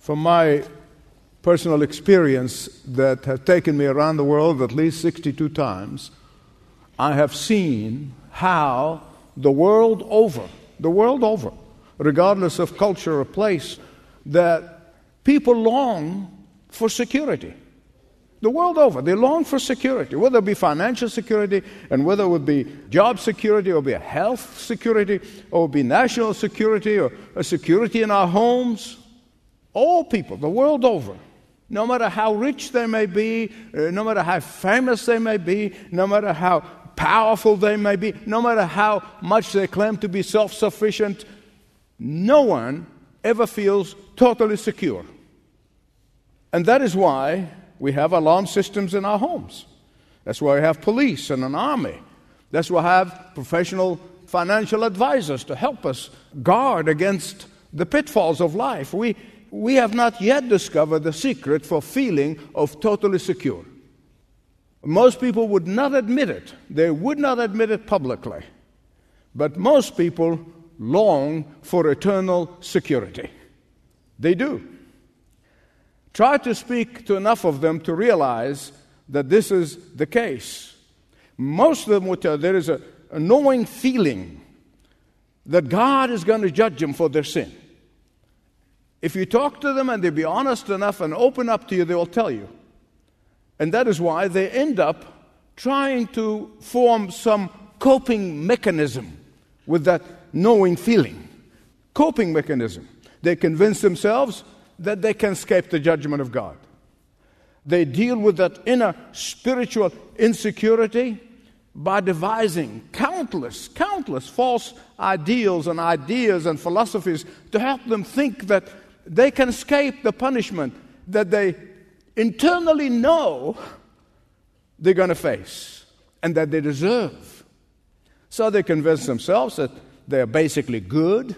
From my personal experience that have taken me around the world at least 62 times, I have seen how the world over, the world over, regardless of culture or place, that people long for security. The world over, they long for security, whether it be financial security, and whether it would be job security, or be health security, or be national security, or a security in our homes. All people, the world over, no matter how rich they may be, uh, no matter how famous they may be, no matter how powerful they may be, no matter how much they claim to be self sufficient, no one ever feels totally secure. And that is why we have alarm systems in our homes. That's why we have police and an army. That's why we have professional financial advisors to help us guard against the pitfalls of life. We, we have not yet discovered the secret for feeling of totally secure. Most people would not admit it. They would not admit it publicly. But most people long for eternal security. They do. Try to speak to enough of them to realize that this is the case. Most of them would tell there is a, a knowing feeling that God is going to judge them for their sin. If you talk to them and they be honest enough and open up to you, they will tell you. And that is why they end up trying to form some coping mechanism with that knowing feeling. Coping mechanism. They convince themselves that they can escape the judgment of God. They deal with that inner spiritual insecurity by devising countless, countless false ideals and ideas and philosophies to help them think that they can escape the punishment that they internally know they're going to face and that they deserve. So they convince themselves that they're basically good,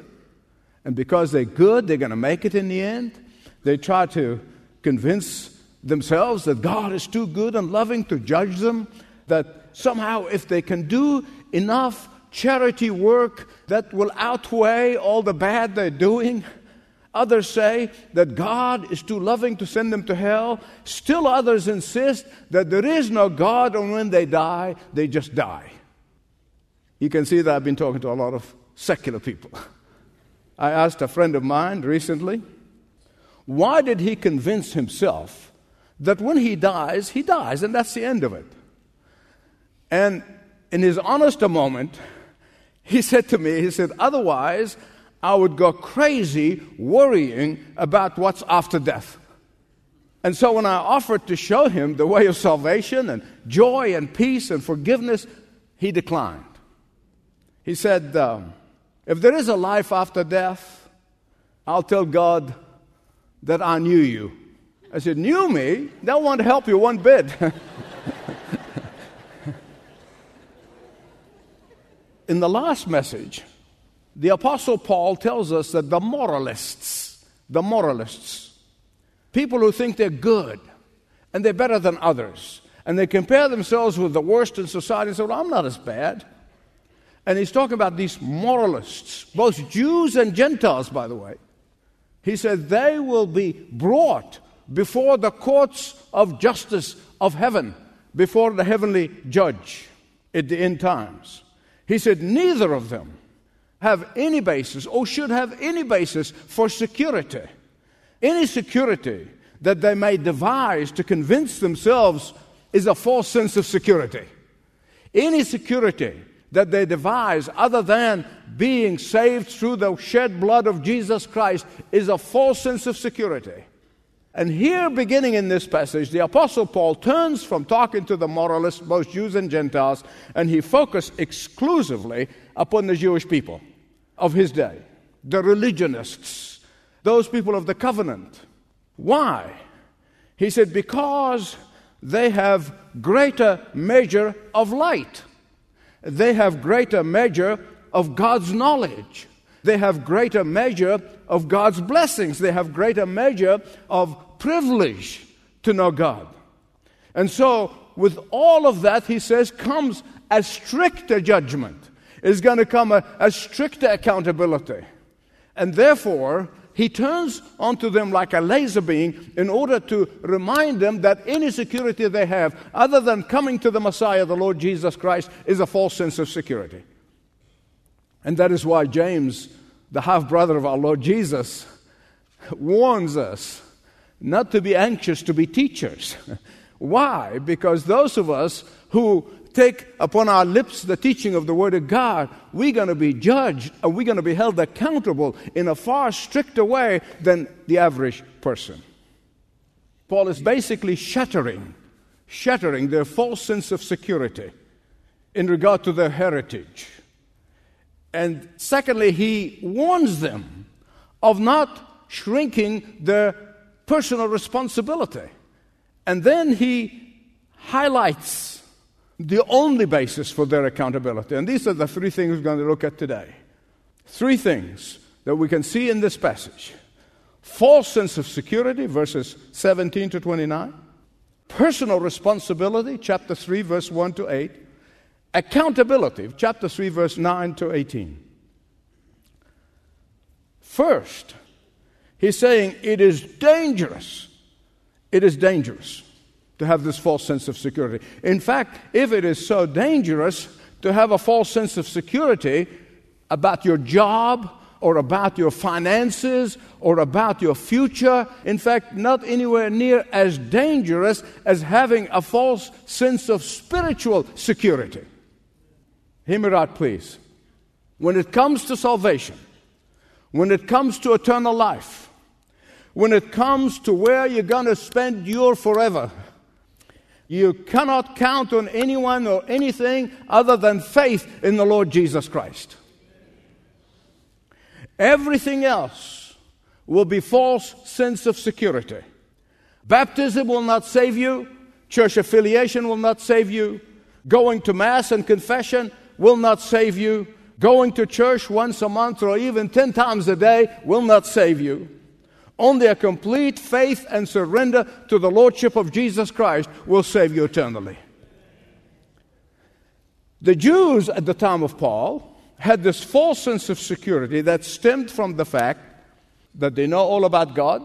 and because they're good, they're going to make it in the end. They try to convince themselves that God is too good and loving to judge them, that somehow if they can do enough charity work that will outweigh all the bad they're doing, Others say that God is too loving to send them to hell. Still others insist that there is no God, and when they die, they just die. You can see that I've been talking to a lot of secular people. I asked a friend of mine recently, why did he convince himself that when he dies, he dies, and that's the end of it? And in his honest moment, he said to me, he said, otherwise, I would go crazy worrying about what's after death. And so when I offered to show him the way of salvation and joy and peace and forgiveness, he declined. He said, um, If there is a life after death, I'll tell God that I knew you. I said, Knew me? That won't help you one bit. In the last message, the Apostle Paul tells us that the moralists, the moralists, people who think they're good and they're better than others, and they compare themselves with the worst in society and say, Well, I'm not as bad. And he's talking about these moralists, both Jews and Gentiles, by the way. He said, They will be brought before the courts of justice of heaven, before the heavenly judge at the end times. He said, Neither of them have any basis or should have any basis for security. Any security that they may devise to convince themselves is a false sense of security. Any security that they devise other than being saved through the shed blood of Jesus Christ is a false sense of security. And here, beginning in this passage, the Apostle Paul turns from talking to the moralists, both Jews and Gentiles, and he focused exclusively upon the Jewish people of his day, the religionists, those people of the covenant. Why? He said, because they have greater measure of light. They have greater measure of God's knowledge. They have greater measure of God's blessings. They have greater measure of privilege to know God. And so, with all of that, he says, comes a stricter judgment is going to come a, a stricter accountability. And therefore, he turns onto them like a laser beam in order to remind them that any security they have, other than coming to the Messiah, the Lord Jesus Christ, is a false sense of security. And that is why James, the half brother of our Lord Jesus, warns us not to be anxious to be teachers. why? Because those of us who take upon our lips the teaching of the Word of God, we're going to be judged and we're going to be held accountable in a far stricter way than the average person. Paul is basically shattering, shattering their false sense of security in regard to their heritage. And secondly, he warns them of not shrinking their personal responsibility. And then he highlights the only basis for their accountability. And these are the three things we're going to look at today. Three things that we can see in this passage false sense of security, verses 17 to 29, personal responsibility, chapter 3, verse 1 to 8, accountability, chapter 3, verse 9 to 18. First, he's saying it is dangerous. It is dangerous to have this false sense of security. In fact, if it is so dangerous to have a false sense of security about your job or about your finances or about your future, in fact, not anywhere near as dangerous as having a false sense of spiritual security. Hear me please. When it comes to salvation, when it comes to eternal life, when it comes to where you're going to spend your forever, you cannot count on anyone or anything other than faith in the Lord Jesus Christ. Everything else will be false sense of security. Baptism will not save you. Church affiliation will not save you. Going to Mass and confession will not save you. Going to church once a month or even 10 times a day will not save you. Only a complete faith and surrender to the Lordship of Jesus Christ will save you eternally. The Jews at the time of Paul had this false sense of security that stemmed from the fact that they know all about God,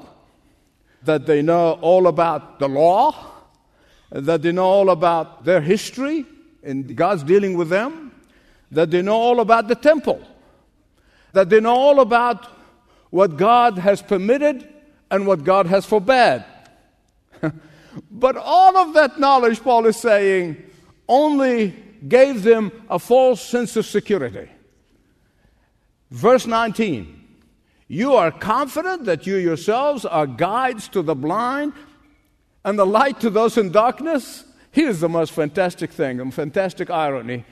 that they know all about the law, that they know all about their history and God's dealing with them, that they know all about the temple, that they know all about what God has permitted and what God has forbade. but all of that knowledge, Paul is saying, only gave them a false sense of security. Verse 19 You are confident that you yourselves are guides to the blind and the light to those in darkness. Here's the most fantastic thing, a fantastic irony.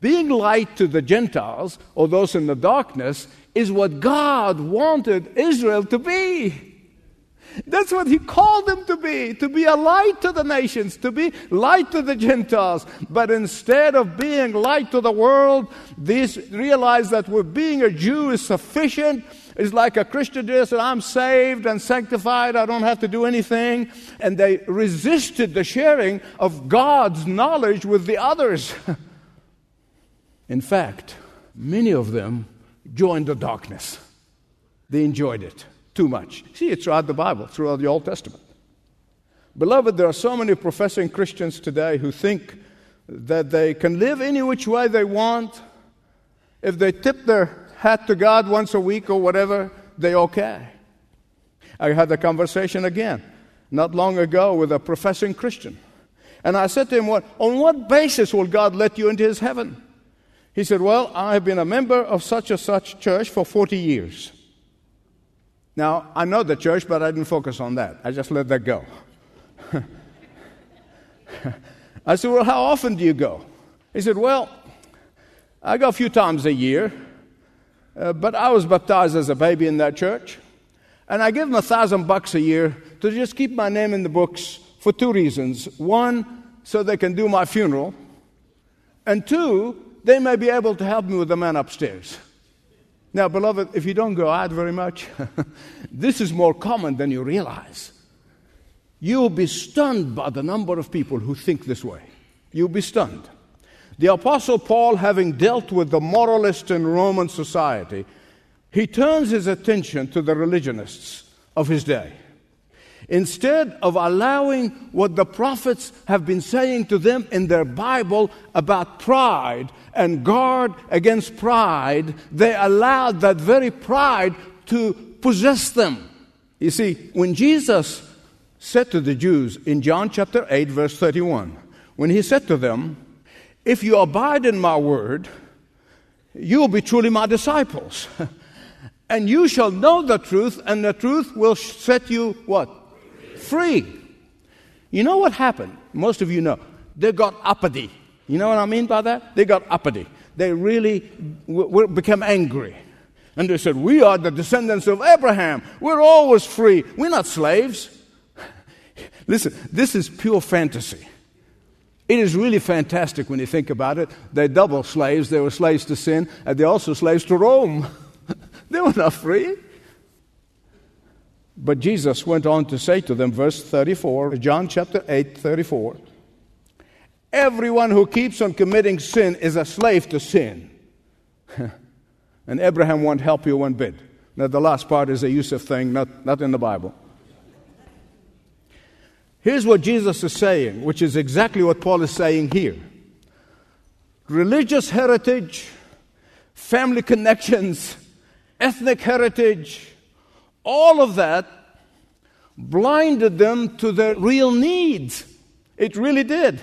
Being light to the Gentiles or those in the darkness is what God wanted Israel to be. That's what he called them to be, to be a light to the nations, to be light to the Gentiles. But instead of being light to the world, these realize that being a Jew is sufficient. It's like a Christian just said, I'm saved and sanctified, I don't have to do anything. And they resisted the sharing of God's knowledge with the others. In fact, many of them joined the darkness. They enjoyed it too much. See it throughout the Bible, throughout the Old Testament. Beloved, there are so many professing Christians today who think that they can live any which way they want. If they tip their hat to God once a week or whatever, They're okay. I had a conversation again not long ago with a professing Christian. And I said to him, what, On what basis will God let you into his heaven? He said, Well, I have been a member of such and such church for 40 years. Now, I know the church, but I didn't focus on that. I just let that go. I said, Well, how often do you go? He said, Well, I go a few times a year, uh, but I was baptized as a baby in that church. And I give them a thousand bucks a year to just keep my name in the books for two reasons. One, so they can do my funeral. And two, they may be able to help me with the man upstairs. Now, beloved, if you don't go out very much, this is more common than you realize. You'll be stunned by the number of people who think this way. You'll be stunned. The Apostle Paul, having dealt with the moralists in Roman society, he turns his attention to the religionists of his day. Instead of allowing what the prophets have been saying to them in their Bible about pride and guard against pride, they allowed that very pride to possess them. You see, when Jesus said to the Jews in John chapter 8, verse 31, when he said to them, If you abide in my word, you will be truly my disciples. and you shall know the truth, and the truth will set you what? Free. You know what happened? Most of you know. They got uppity. You know what I mean by that? They got uppity. They really w- w- became angry. And they said, We are the descendants of Abraham. We're always free. We're not slaves. Listen, this is pure fantasy. It is really fantastic when you think about it. They're double slaves. They were slaves to sin, and they're also slaves to Rome. they were not free. But Jesus went on to say to them, verse 34, John chapter 8, 34, Everyone who keeps on committing sin is a slave to sin. and Abraham won't help you one bit. Now, the last part is a Youssef thing, not, not in the Bible. Here's what Jesus is saying, which is exactly what Paul is saying here religious heritage, family connections, ethnic heritage, all of that blinded them to their real needs. It really did.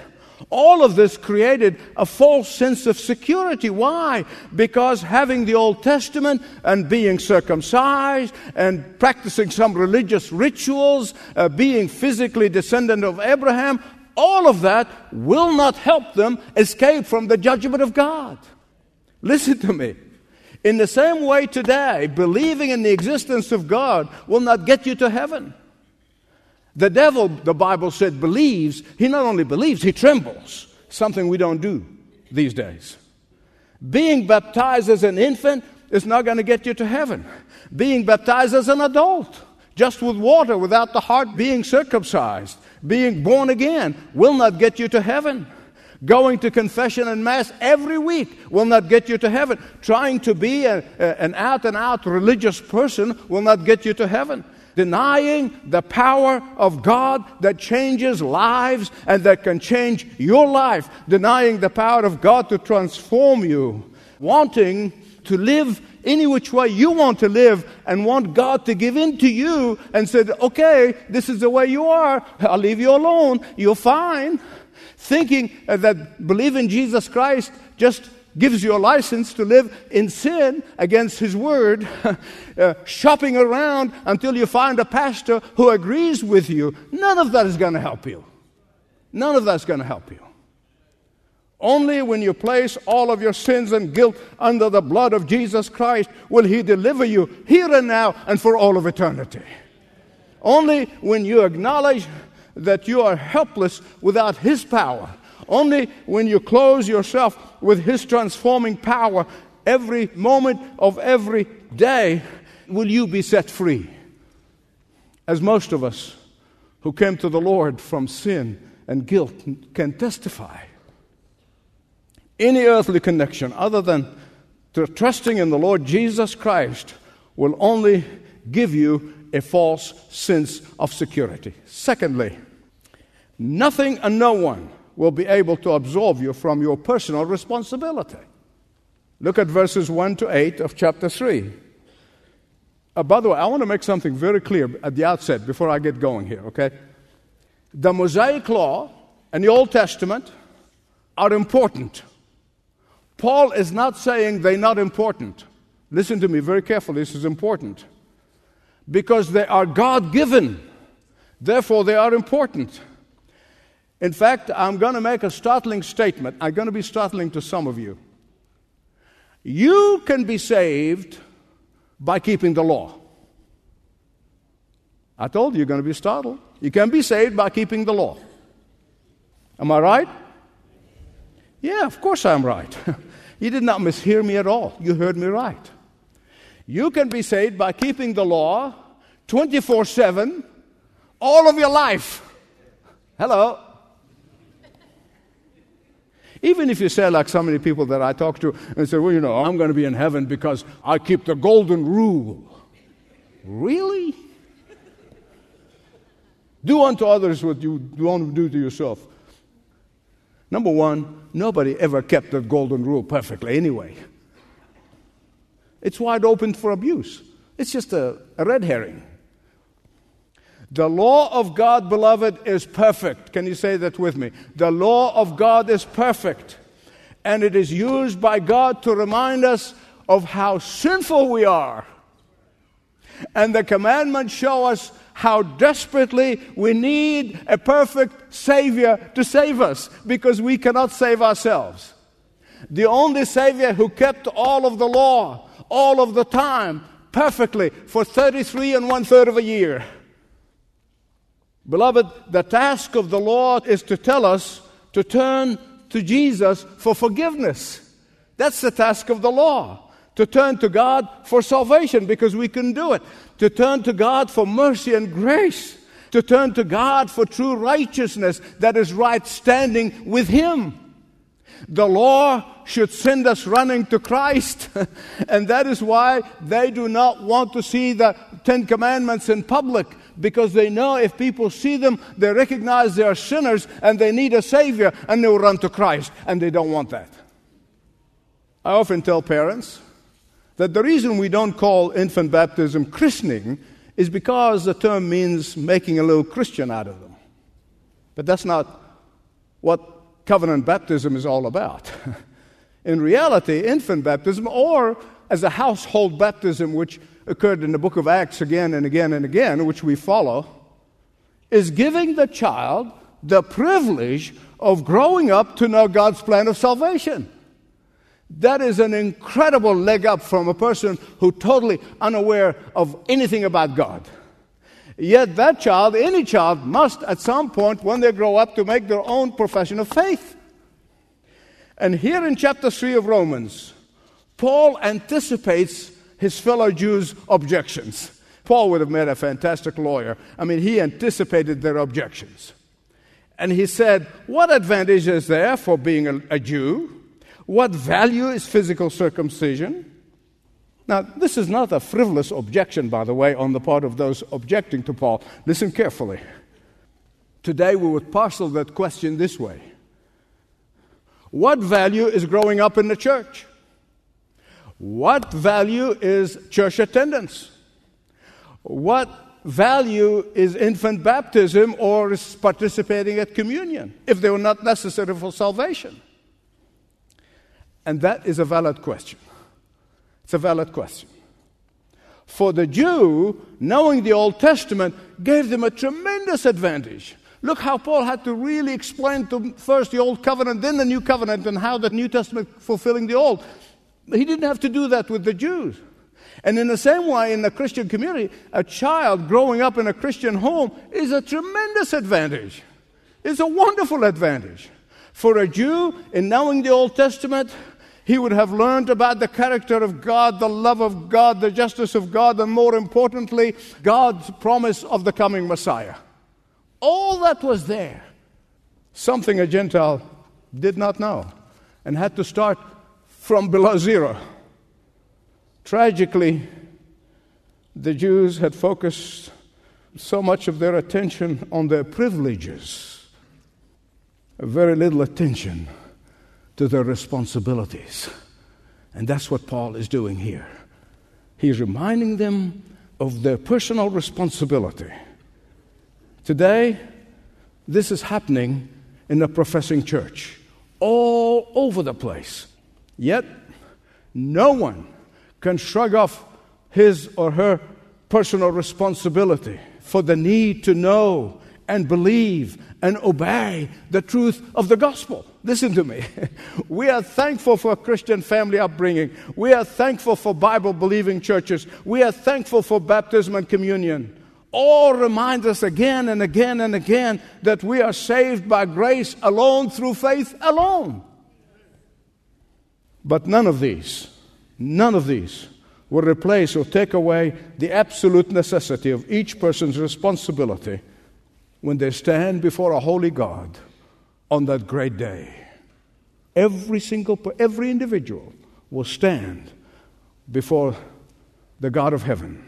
All of this created a false sense of security. Why? Because having the Old Testament and being circumcised and practicing some religious rituals, uh, being physically descendant of Abraham, all of that will not help them escape from the judgment of God. Listen to me. In the same way today, believing in the existence of God will not get you to heaven. The devil, the Bible said, believes. He not only believes, he trembles. Something we don't do these days. Being baptized as an infant is not going to get you to heaven. Being baptized as an adult, just with water, without the heart being circumcised, being born again, will not get you to heaven. Going to confession and Mass every week will not get you to heaven. Trying to be a, a, an out and out religious person will not get you to heaven. Denying the power of God that changes lives and that can change your life. Denying the power of God to transform you. Wanting to live any which way you want to live and want God to give in to you and said, okay, this is the way you are. I'll leave you alone. You're fine thinking that believing Jesus Christ just gives you a license to live in sin against His Word, uh, shopping around until you find a pastor who agrees with you. None of that is going to help you. None of that's going to help you. Only when you place all of your sins and guilt under the blood of Jesus Christ will He deliver you here and now and for all of eternity. Only when you acknowledge that you are helpless without His power. Only when you close yourself with His transforming power every moment of every day will you be set free. As most of us who came to the Lord from sin and guilt can testify. Any earthly connection other than trusting in the Lord Jesus Christ will only give you a false sense of security. Secondly, nothing and no one will be able to absolve you from your personal responsibility. Look at verses 1 to 8 of chapter 3. Uh, by the way, I want to make something very clear at the outset before I get going here, okay? The Mosaic Law and the Old Testament are important. Paul is not saying they're not important. Listen to me very carefully, this is important because they are God given. Therefore, they are important. In fact, I'm going to make a startling statement. I'm going to be startling to some of you. You can be saved by keeping the law. I told you you're going to be startled. You can be saved by keeping the law. Am I right? Yeah, of course I'm right. you did not mishear me at all. You heard me right. You can be saved by keeping the law 24 7 all of your life. Hello. Even if you say, like so many people that I talk to, and say, well, you know, I'm going to be in heaven because I keep the golden rule. Really? Do unto others what you don't do to yourself. Number one, nobody ever kept the golden rule perfectly anyway. It's wide open for abuse. It's just a, a red herring. The law of God, beloved, is perfect. Can you say that with me? The law of God is perfect. And it is used by God to remind us of how sinful we are. And the commandments show us how desperately we need a perfect Savior to save us because we cannot save ourselves. The only Savior who kept all of the law, all of the time, perfectly for 33 and one third of a year. Beloved, the task of the law is to tell us to turn to Jesus for forgiveness. That's the task of the law. To turn to God for salvation because we can do it. To turn to God for mercy and grace. To turn to God for true righteousness that is right standing with Him. The law should send us running to Christ. and that is why they do not want to see the Ten Commandments in public because they know if people see them, they recognize they are sinners and they need a Savior and they will run to Christ. And they don't want that. I often tell parents that the reason we don't call infant baptism christening is because the term means making a little Christian out of them. But that's not what covenant baptism is all about. in reality, infant baptism, or as a household baptism, which occurred in the book of Acts again and again and again, which we follow, is giving the child the privilege of growing up to know God's plan of salvation. That is an incredible leg up from a person who totally unaware of anything about God. Yet that child, any child, must at some point when they grow up to make their own profession of faith. And here in chapter 3 of Romans, Paul anticipates his fellow Jews' objections. Paul would have made a fantastic lawyer. I mean, he anticipated their objections. And he said, What advantage is there for being a, a Jew? What value is physical circumcision? Now, this is not a frivolous objection, by the way, on the part of those objecting to Paul. Listen carefully. Today, we would parcel that question this way What value is growing up in the church? What value is church attendance? What value is infant baptism or is participating at communion if they were not necessary for salvation? And that is a valid question. It's a valid question. For the Jew, knowing the Old Testament gave them a tremendous advantage. Look how Paul had to really explain to first the Old Covenant, then the New Covenant, and how the New Testament fulfilling the Old. He didn't have to do that with the Jews. And in the same way, in the Christian community, a child growing up in a Christian home is a tremendous advantage. It's a wonderful advantage. For a Jew, in knowing the Old Testament, he would have learned about the character of God, the love of God, the justice of God, and more importantly, God's promise of the coming Messiah. All that was there. Something a Gentile did not know and had to start from below zero. Tragically, the Jews had focused so much of their attention on their privileges, very little attention to their responsibilities. And that's what Paul is doing here. He's reminding them of their personal responsibility. Today, this is happening in the professing church all over the place. Yet, no one can shrug off his or her personal responsibility for the need to know and believe and obey the truth of the gospel. Listen to me. We are thankful for Christian family upbringing. We are thankful for Bible believing churches. We are thankful for baptism and communion. All remind us again and again and again that we are saved by grace alone through faith alone. But none of these, none of these will replace or take away the absolute necessity of each person's responsibility when they stand before a holy God on that great day. Every single, every individual will stand before the God of heaven.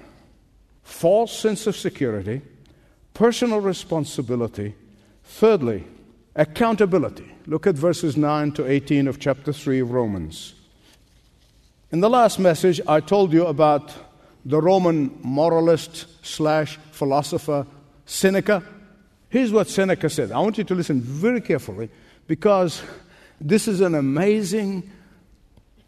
False sense of security, personal responsibility. Thirdly, accountability. Look at verses 9 to 18 of chapter 3 of Romans. In the last message, I told you about the Roman moralist slash philosopher Seneca. Here's what Seneca said. I want you to listen very carefully because this is an amazing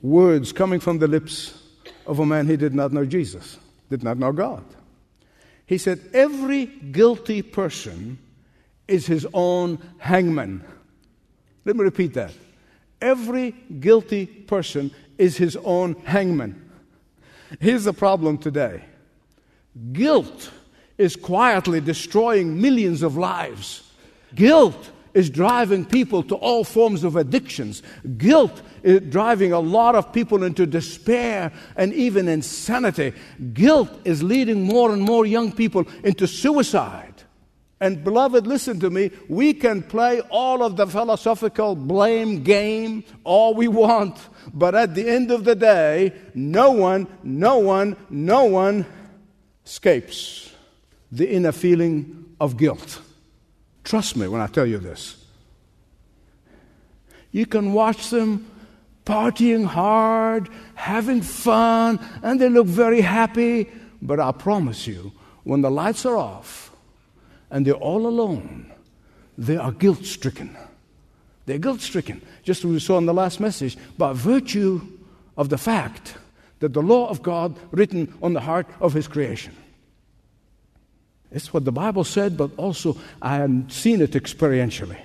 words coming from the lips of a man who did not know Jesus, did not know God. He said, Every guilty person is his own hangman. Let me repeat that. Every guilty person is his own hangman. Here's the problem today guilt is quietly destroying millions of lives. Guilt is driving people to all forms of addictions. Guilt is driving a lot of people into despair and even insanity. Guilt is leading more and more young people into suicide. And, beloved, listen to me. We can play all of the philosophical blame game all we want, but at the end of the day, no one, no one, no one escapes the inner feeling of guilt. Trust me when I tell you this. You can watch them partying hard, having fun, and they look very happy, but I promise you, when the lights are off and they're all alone, they are guilt stricken. They're guilt stricken, just as we saw in the last message, by virtue of the fact that the law of God written on the heart of His creation. It's what the Bible said, but also I have seen it experientially.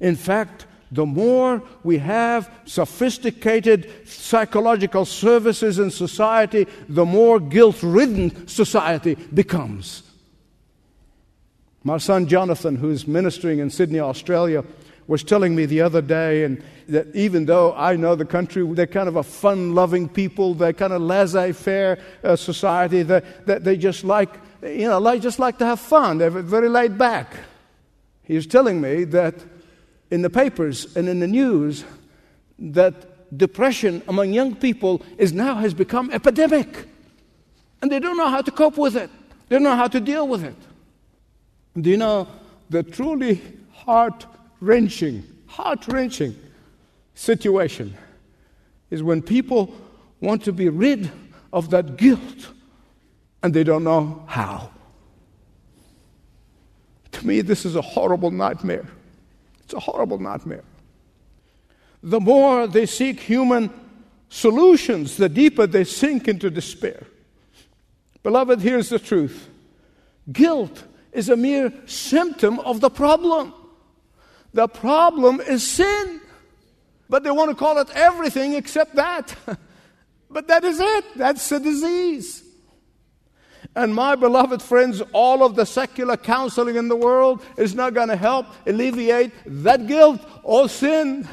In fact, the more we have sophisticated psychological services in society, the more guilt ridden society becomes. My son Jonathan, who's ministering in Sydney, Australia, was telling me the other day and that even though I know the country, they're kind of a fun loving people, they're kind of laissez faire uh, society, that they just like, you know, like, just like to have fun. They're very laid back. He was telling me that in the papers and in the news that depression among young people is now has become epidemic. And they don't know how to cope with it. They don't know how to deal with it. Do you know the truly heart wrenching, heart wrenching situation is when people want to be rid of that guilt and they don't know how. To me, this is a horrible nightmare. It's a horrible nightmare. The more they seek human solutions, the deeper they sink into despair. Beloved, here's the truth guilt is a mere symptom of the problem. The problem is sin. But they want to call it everything except that. but that is it. That's a disease. And my beloved friends, all of the secular counseling in the world is not going to help alleviate that guilt or sin.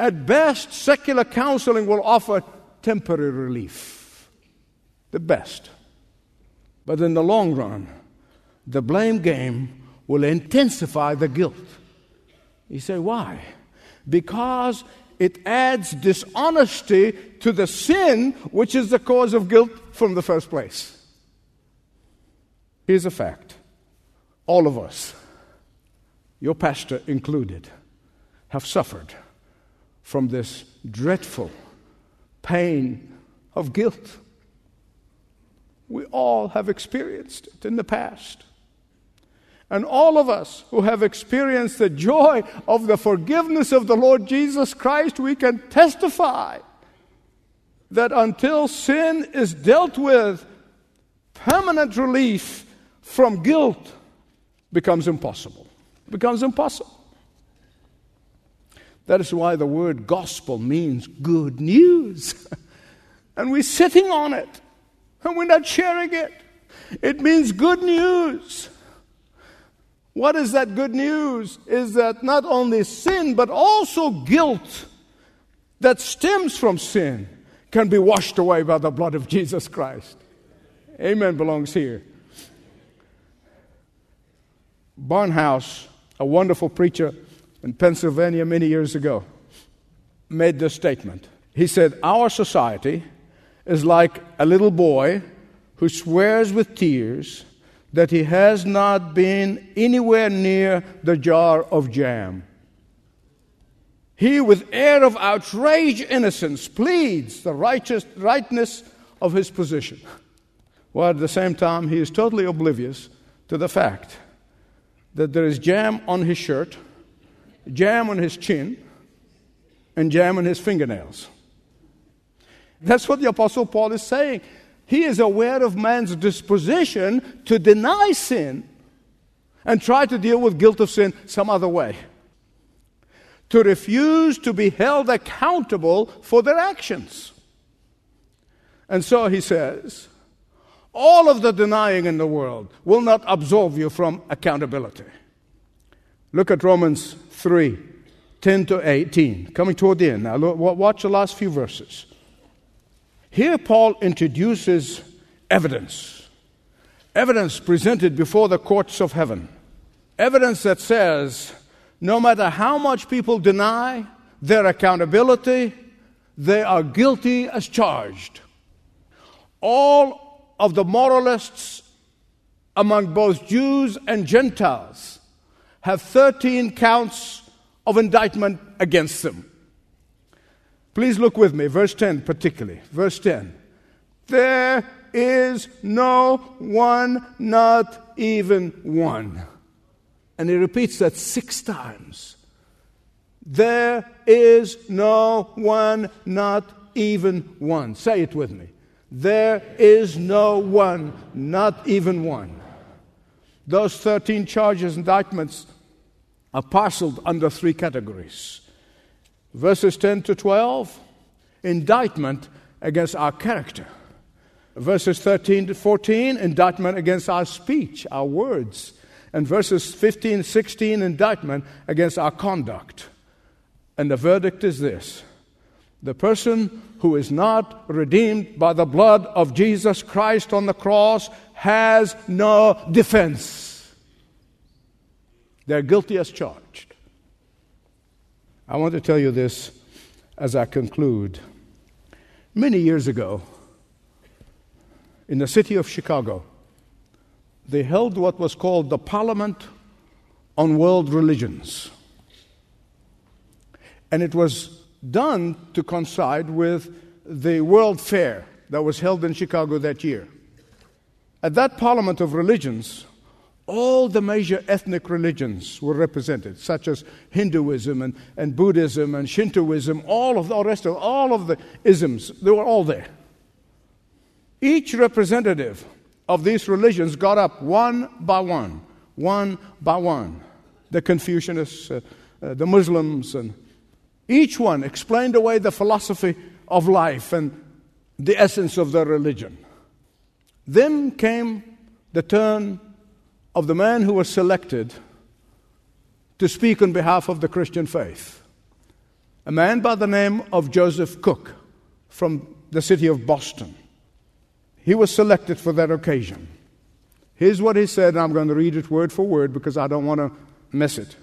At best, secular counseling will offer temporary relief. The best. But in the long run, the blame game will intensify the guilt. You say, why? Because it adds dishonesty to the sin which is the cause of guilt from the first place. Here's a fact all of us, your pastor included, have suffered from this dreadful pain of guilt. We all have experienced it in the past. And all of us who have experienced the joy of the forgiveness of the Lord Jesus Christ, we can testify that until sin is dealt with, permanent relief from guilt becomes impossible. It becomes impossible. That is why the word gospel means good news. and we're sitting on it, and we're not sharing it. It means good news. What is that good news? Is that not only sin, but also guilt that stems from sin can be washed away by the blood of Jesus Christ. Amen belongs here. Barnhouse, a wonderful preacher, in Pennsylvania many years ago made this statement. He said, Our society is like a little boy who swears with tears that he has not been anywhere near the jar of jam. He, with air of outraged innocence, pleads the righteous, rightness of his position, while at the same time he is totally oblivious to the fact that there is jam on his shirt, jam on his chin, and jam on his fingernails. That's what the Apostle Paul is saying. He is aware of man's disposition to deny sin and try to deal with guilt of sin some other way to refuse to be held accountable for their actions. And so he says, all of the denying in the world will not absolve you from accountability. Look at Romans 3 10 to 18, coming toward the end. Now, watch the last few verses. Here, Paul introduces evidence, evidence presented before the courts of heaven, evidence that says no matter how much people deny their accountability, they are guilty as charged. All of the moralists among both Jews and Gentiles have 13 counts of indictment against them. Please look with me, verse 10 particularly. Verse 10. There is no one, not even one. And he repeats that six times. There is no one, not even one. Say it with me. There is no one, not even one. Those 13 charges, indictments, are parceled under three categories. Verses 10 to 12, indictment against our character. Verses 13 to 14, indictment against our speech, our words and verses 15, 16, indictment against our conduct. And the verdict is this the person who is not redeemed by the blood of Jesus Christ on the cross has no defense. They're guilty as charged. I want to tell you this as I conclude. Many years ago, in the city of Chicago, they held what was called the Parliament on World Religions. And it was done to coincide with the World Fair that was held in Chicago that year. At that Parliament of Religions, all the major ethnic religions were represented, such as Hinduism and, and Buddhism and Shintoism, all of the rest of all of the isms, they were all there. Each representative of these religions got up one by one, one by one. The Confucianists, uh, uh, the Muslims, and each one explained away the philosophy of life and the essence of their religion. Then came the turn of the man who was selected to speak on behalf of the Christian faith. A man by the name of Joseph Cook from the city of Boston. He was selected for that occasion. Here's what he said, and I'm going to read it word for word because I don't want to miss it.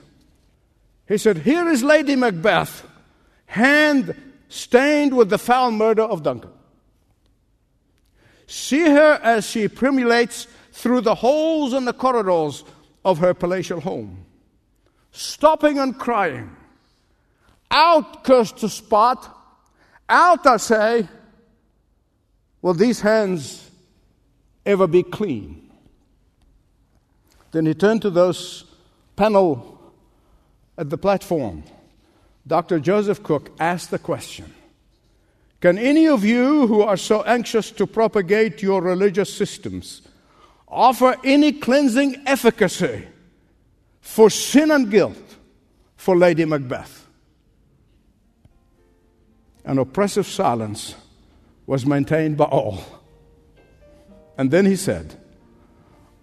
He said, Here is Lady Macbeth, hand stained with the foul murder of Duncan. See her as she perambulates through the holes in the corridors of her palatial home, stopping and crying, Out, cursed to spot! Out, I say! Will these hands ever be clean? Then he turned to those panel at the platform. Dr. Joseph Cook asked the question Can any of you who are so anxious to propagate your religious systems offer any cleansing efficacy for sin and guilt for Lady Macbeth? An oppressive silence was maintained by all. And then he said,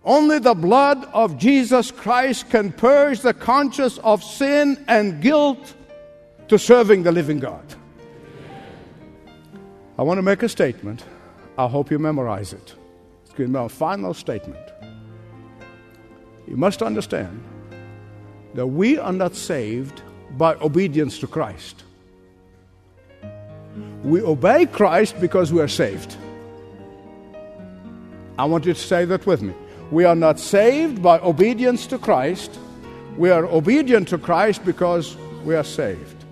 Only the blood of Jesus Christ can purge the conscience of sin and guilt to serving the living God. I want to make a statement. I hope you memorize it. Going to my final statement. You must understand that we are not saved by obedience to Christ. We obey Christ because we are saved. I want you to say that with me. We are not saved by obedience to Christ. We are obedient to Christ because we are saved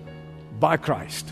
by Christ.